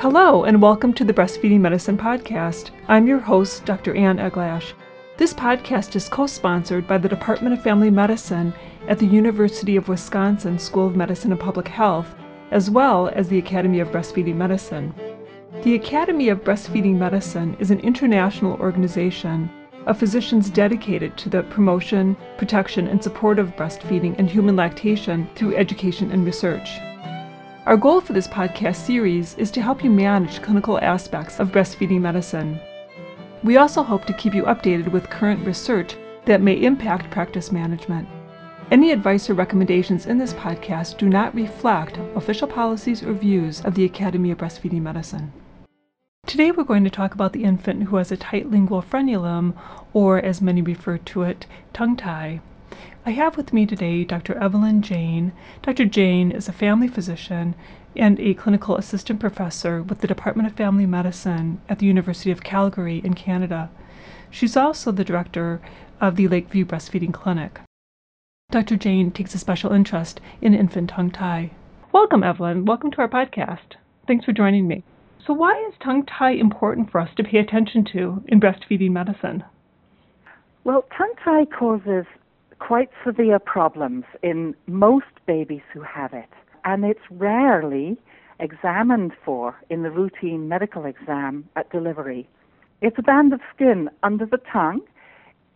Hello, and welcome to the Breastfeeding Medicine Podcast. I'm your host, Dr. Ann Eglash. This podcast is co sponsored by the Department of Family Medicine at the University of Wisconsin School of Medicine and Public Health, as well as the Academy of Breastfeeding Medicine. The Academy of Breastfeeding Medicine is an international organization of physicians dedicated to the promotion, protection, and support of breastfeeding and human lactation through education and research. Our goal for this podcast series is to help you manage clinical aspects of breastfeeding medicine. We also hope to keep you updated with current research that may impact practice management. Any advice or recommendations in this podcast do not reflect official policies or views of the Academy of Breastfeeding Medicine. Today we're going to talk about the infant who has a tight lingual frenulum, or as many refer to it, tongue tie. I have with me today Dr. Evelyn Jain. Dr. Jain is a family physician and a clinical assistant professor with the Department of Family Medicine at the University of Calgary in Canada. She's also the director of the Lakeview Breastfeeding Clinic. Dr. Jain takes a special interest in infant tongue tie. Welcome, Evelyn. Welcome to our podcast. Thanks for joining me. So, why is tongue tie important for us to pay attention to in breastfeeding medicine? Well, tongue tie causes quite severe problems in most babies who have it, and it's rarely examined for in the routine medical exam at delivery. It's a band of skin under the tongue.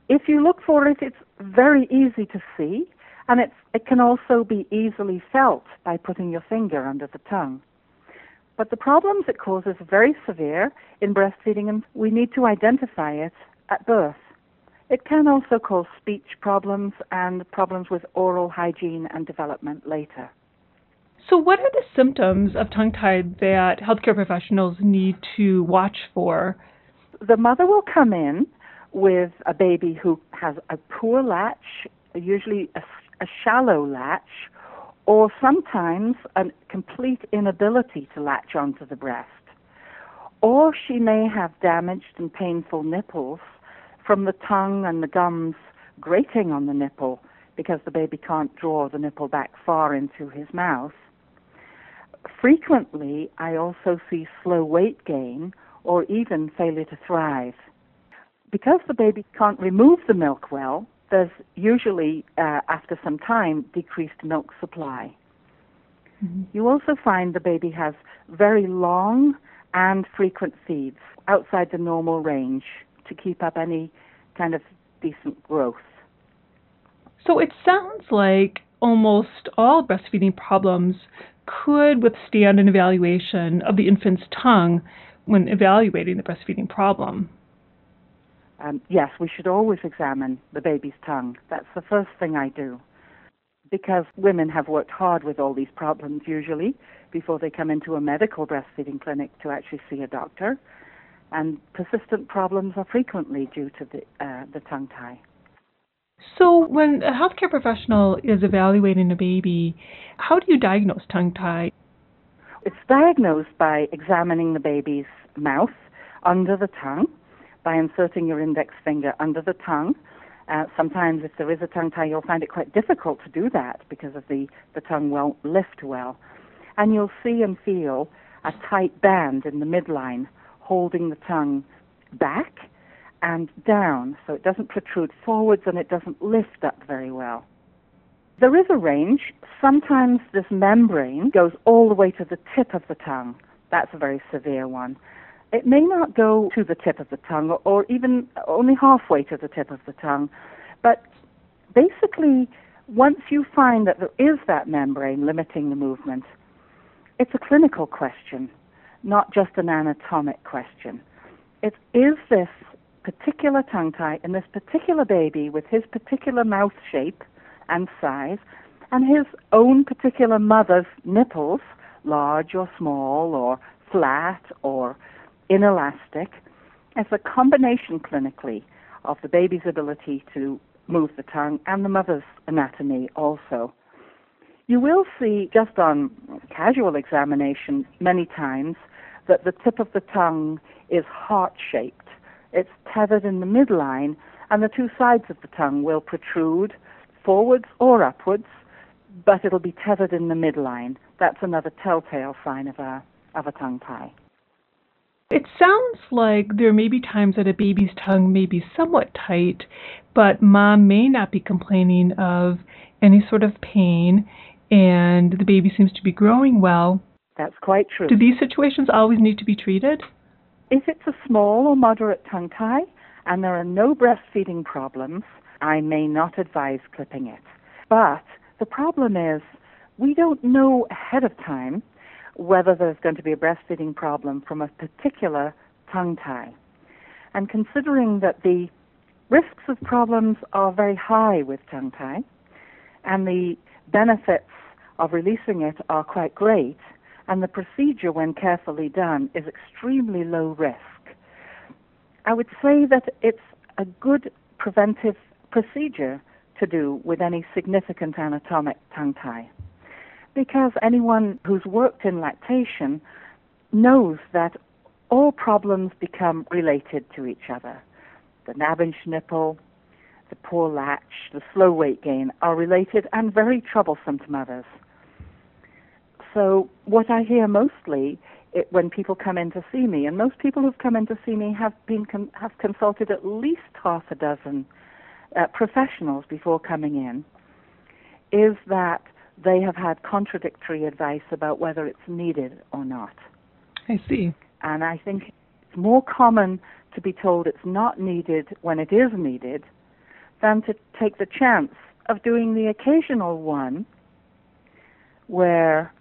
If you look for it, it's very easy to see, and it can also be easily felt by putting your finger under the tongue. But the problems it causes are very severe in breastfeeding, and we need to identify it at birth. It can also cause speech problems and problems with oral hygiene and development later. So, what are the symptoms of tongue tied that healthcare professionals need to watch for? The mother will come in with a baby who has a poor latch, usually a, a shallow latch, or sometimes a complete inability to latch onto the breast. Or she may have damaged and painful nipples from the tongue and the gums grating on the nipple because the baby can't draw the nipple back far into his mouth. Frequently, I also see slow weight gain or even failure to thrive. Because the baby can't remove the milk well, there's usually, uh, after some time, decreased milk supply. Mm-hmm. You also find the baby has very long and frequent feeds outside the normal range to keep up any kind of decent growth. So it sounds like almost all breastfeeding problems could withstand an evaluation of the infant's tongue when evaluating the breastfeeding problem. Um, yes, we should always examine the baby's tongue. That's the first thing I do. Because women have worked hard with all these problems usually before they come into a medical breastfeeding clinic to actually see a doctor and persistent problems are frequently due to the, uh, the tongue tie. So, when a healthcare professional is evaluating a baby, how do you diagnose tongue tie? It's diagnosed by examining the baby's mouth under the tongue, by inserting your index finger under the tongue. Uh, sometimes, if there is a tongue tie, you'll find it quite difficult to do that because of the, the tongue won't lift well. And you'll see and feel a tight band in the midline holding the tongue back and down so it doesn't protrude forwards and it doesn't lift up very well. There is a range. Sometimes this membrane goes all the way to the tip of the tongue. That's a very severe one. It may not go to the tip of the tongue or, even only halfway to the tip of the tongue. But basically, once you find that there is that membrane limiting the movement, it's a clinical question not just an anatomic question. It is is this particular tongue tie in this particular baby with his particular mouth shape and size and his own particular mother's nipples, large or small or flat or inelastic. It's a combination clinically of the baby's ability to move the tongue and the mother's anatomy also. You will see just on casual examination many times that the tip of the tongue is heart shaped. It's tethered in the midline, and the two sides of the tongue will protrude forwards or upwards, but it'll be tethered in the midline. That's another telltale sign of a, of a tongue tie. It sounds like there may be times that a baby's tongue may be somewhat tight, but mom may not be complaining of any sort of pain and the baby seems to be growing well. That's quite true. Do these situations always need to be treated? If it's a small or moderate tongue tie and there are no breastfeeding problems, I may not advise clipping it. But the problem is we don't know ahead of time whether there's going to be a breastfeeding problem from a particular tongue tie. And considering that the risks of problems are very high with tongue tie and the benefits of releasing it are quite great, and the procedure, when carefully done, is extremely low risk. I would say that it's a good preventive procedure to do with any significant anatomic tongue tie. Because anyone who's worked in lactation knows that all problems become related to each other. The Nabenschnippel, the poor latch, the slow weight gain are related and very troublesome to mothers. So, what I hear mostly it, when people come in to see me, and most people who've come in to see me have been con- have consulted at least half a dozen uh, professionals before coming in, is that they have had contradictory advice about whether it's needed or not. I see. And I think it's more common to be told it's not needed when it is needed than to take the chance of doing the occasional one where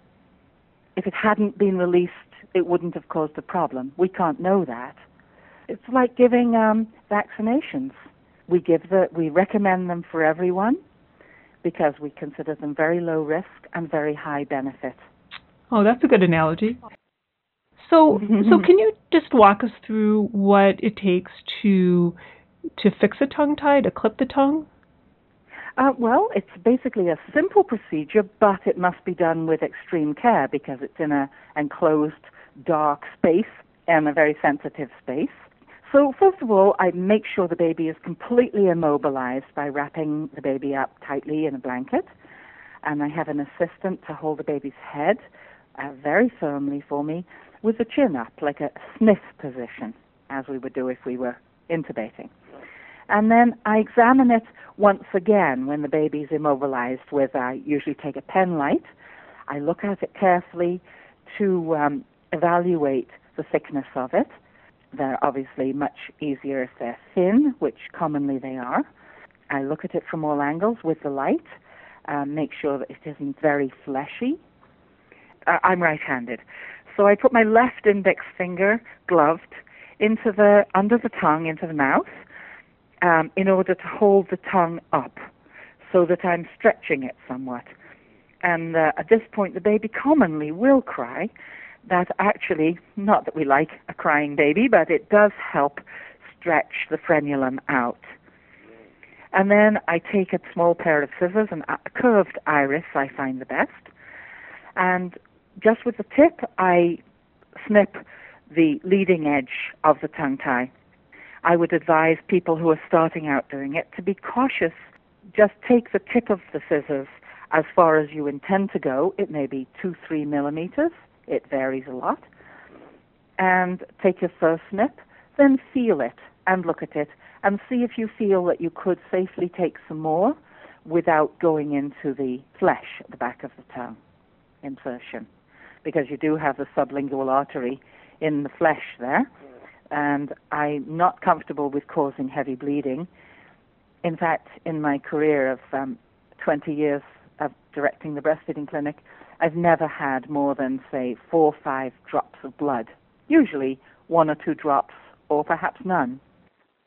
if it hadn't been released, it wouldn't have caused a problem. We can't know that. It's like giving um, vaccinations. We give the, we recommend them for everyone because we consider them very low risk and very high benefit. Oh, that's a good analogy. So, so can you just walk us through what it takes to to fix a tongue tie, to clip the tongue? Uh, well, it's basically a simple procedure, but it must be done with extreme care because it's in an enclosed, dark space and a very sensitive space. So, first of all, I make sure the baby is completely immobilized by wrapping the baby up tightly in a blanket. And I have an assistant to hold the baby's head uh, very firmly for me with the chin up, like a sniff position, as we would do if we were intubating. And then I examine it once again when the baby's immobilized with, I usually take a pen light. I look at it carefully to um, evaluate the thickness of it. They're obviously much easier if they're thin, which commonly they are. I look at it from all angles with the light, um, make sure that it isn't very fleshy. Uh, I'm right handed. So I put my left index finger, gloved, into the under the tongue, into the mouth, um, in order to hold the tongue up so that I'm stretching it somewhat. And uh, at this point, the baby commonly will cry. That actually, not that we like a crying baby, but it does help stretch the frenulum out. And then I take a small pair of scissors, and a curved iris I find the best. And just with the tip, I snip the leading edge of the tongue tie. I would advise people who are starting out doing it to be cautious. Just take the tip of the scissors as far as you intend to go. It may be two, three millimeters. It varies a lot. And take your first snip, then feel it and look at it and see if you feel that you could safely take some more without going into the flesh at the back of the tongue insertion. Because you do have the sublingual artery in the flesh there and I'm not comfortable with causing heavy bleeding. In fact, in my career of um, 20 years of directing the breastfeeding clinic, I've never had more than, say, four or five drops of blood. Usually one or two drops, or perhaps none.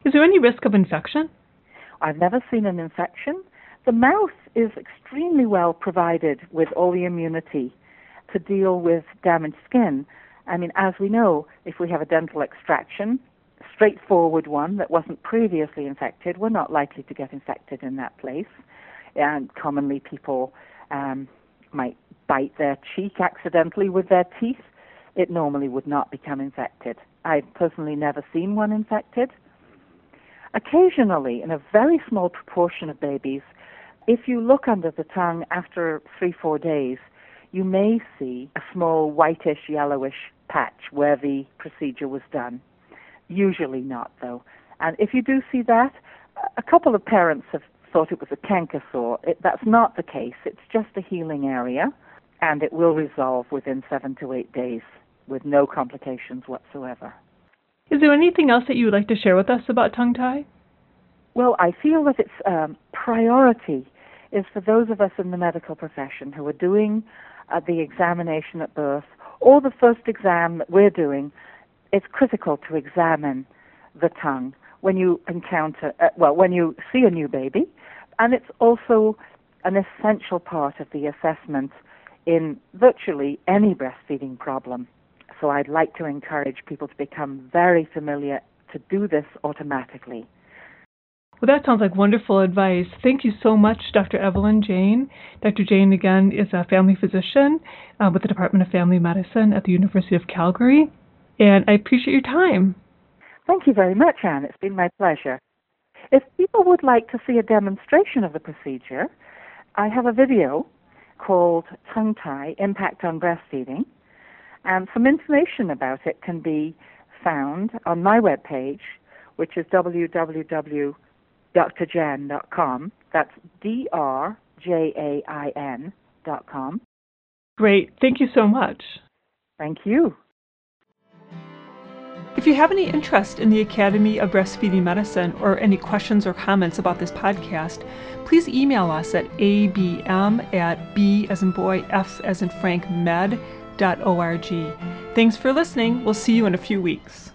Is there any risk of infection? I've never seen an infection. The mouth is extremely well provided with all the immunity to deal with damaged skin. I mean, as we know, if we have a dental extraction, straightforward one that wasn't previously infected, we're not likely to get infected in that place. And commonly, people um, might bite their cheek accidentally with their teeth. It normally would not become infected. I've personally never seen one infected. Occasionally, in a very small proportion of babies, if you look under the tongue after three, four days, you may see a small whitish, yellowish patch where the procedure was done. Usually not, though. And if you do see that, a couple of parents have thought it was a canker sore. It, that's not the case. It's just a healing area, and it will resolve within seven to eight days with no complications whatsoever. Is there anything else that you would like to share with us about tongue tie? Well, I feel that its um, priority is for those of us in the medical profession who are doing uh, the examination at birth or the first exam that we're doing. It's critical to examine the tongue when you encounter, uh, well, when you see a new baby, and it's also an essential part of the assessment in virtually any breastfeeding problem. So I'd like to encourage people to become very familiar to do this automatically. Well, that sounds like wonderful advice. Thank you so much, Dr. Evelyn Jain. Dr. Jain, again, is a family physician uh, with the Department of Family Medicine at the University of Calgary. And I appreciate your time. Thank you very much, Ann. It's been my pleasure. If people would like to see a demonstration of the procedure, I have a video called Tongue Tie Impact on Breastfeeding. And some information about it can be found on my webpage, which is www.drjain.com. That's D R J A I N.com. Great. Thank you so much. Thank you. If you have any interest in the Academy of Breastfeeding Medicine or any questions or comments about this podcast, please email us at abm at b as in boy, f as in frank med.org. Thanks for listening. We'll see you in a few weeks.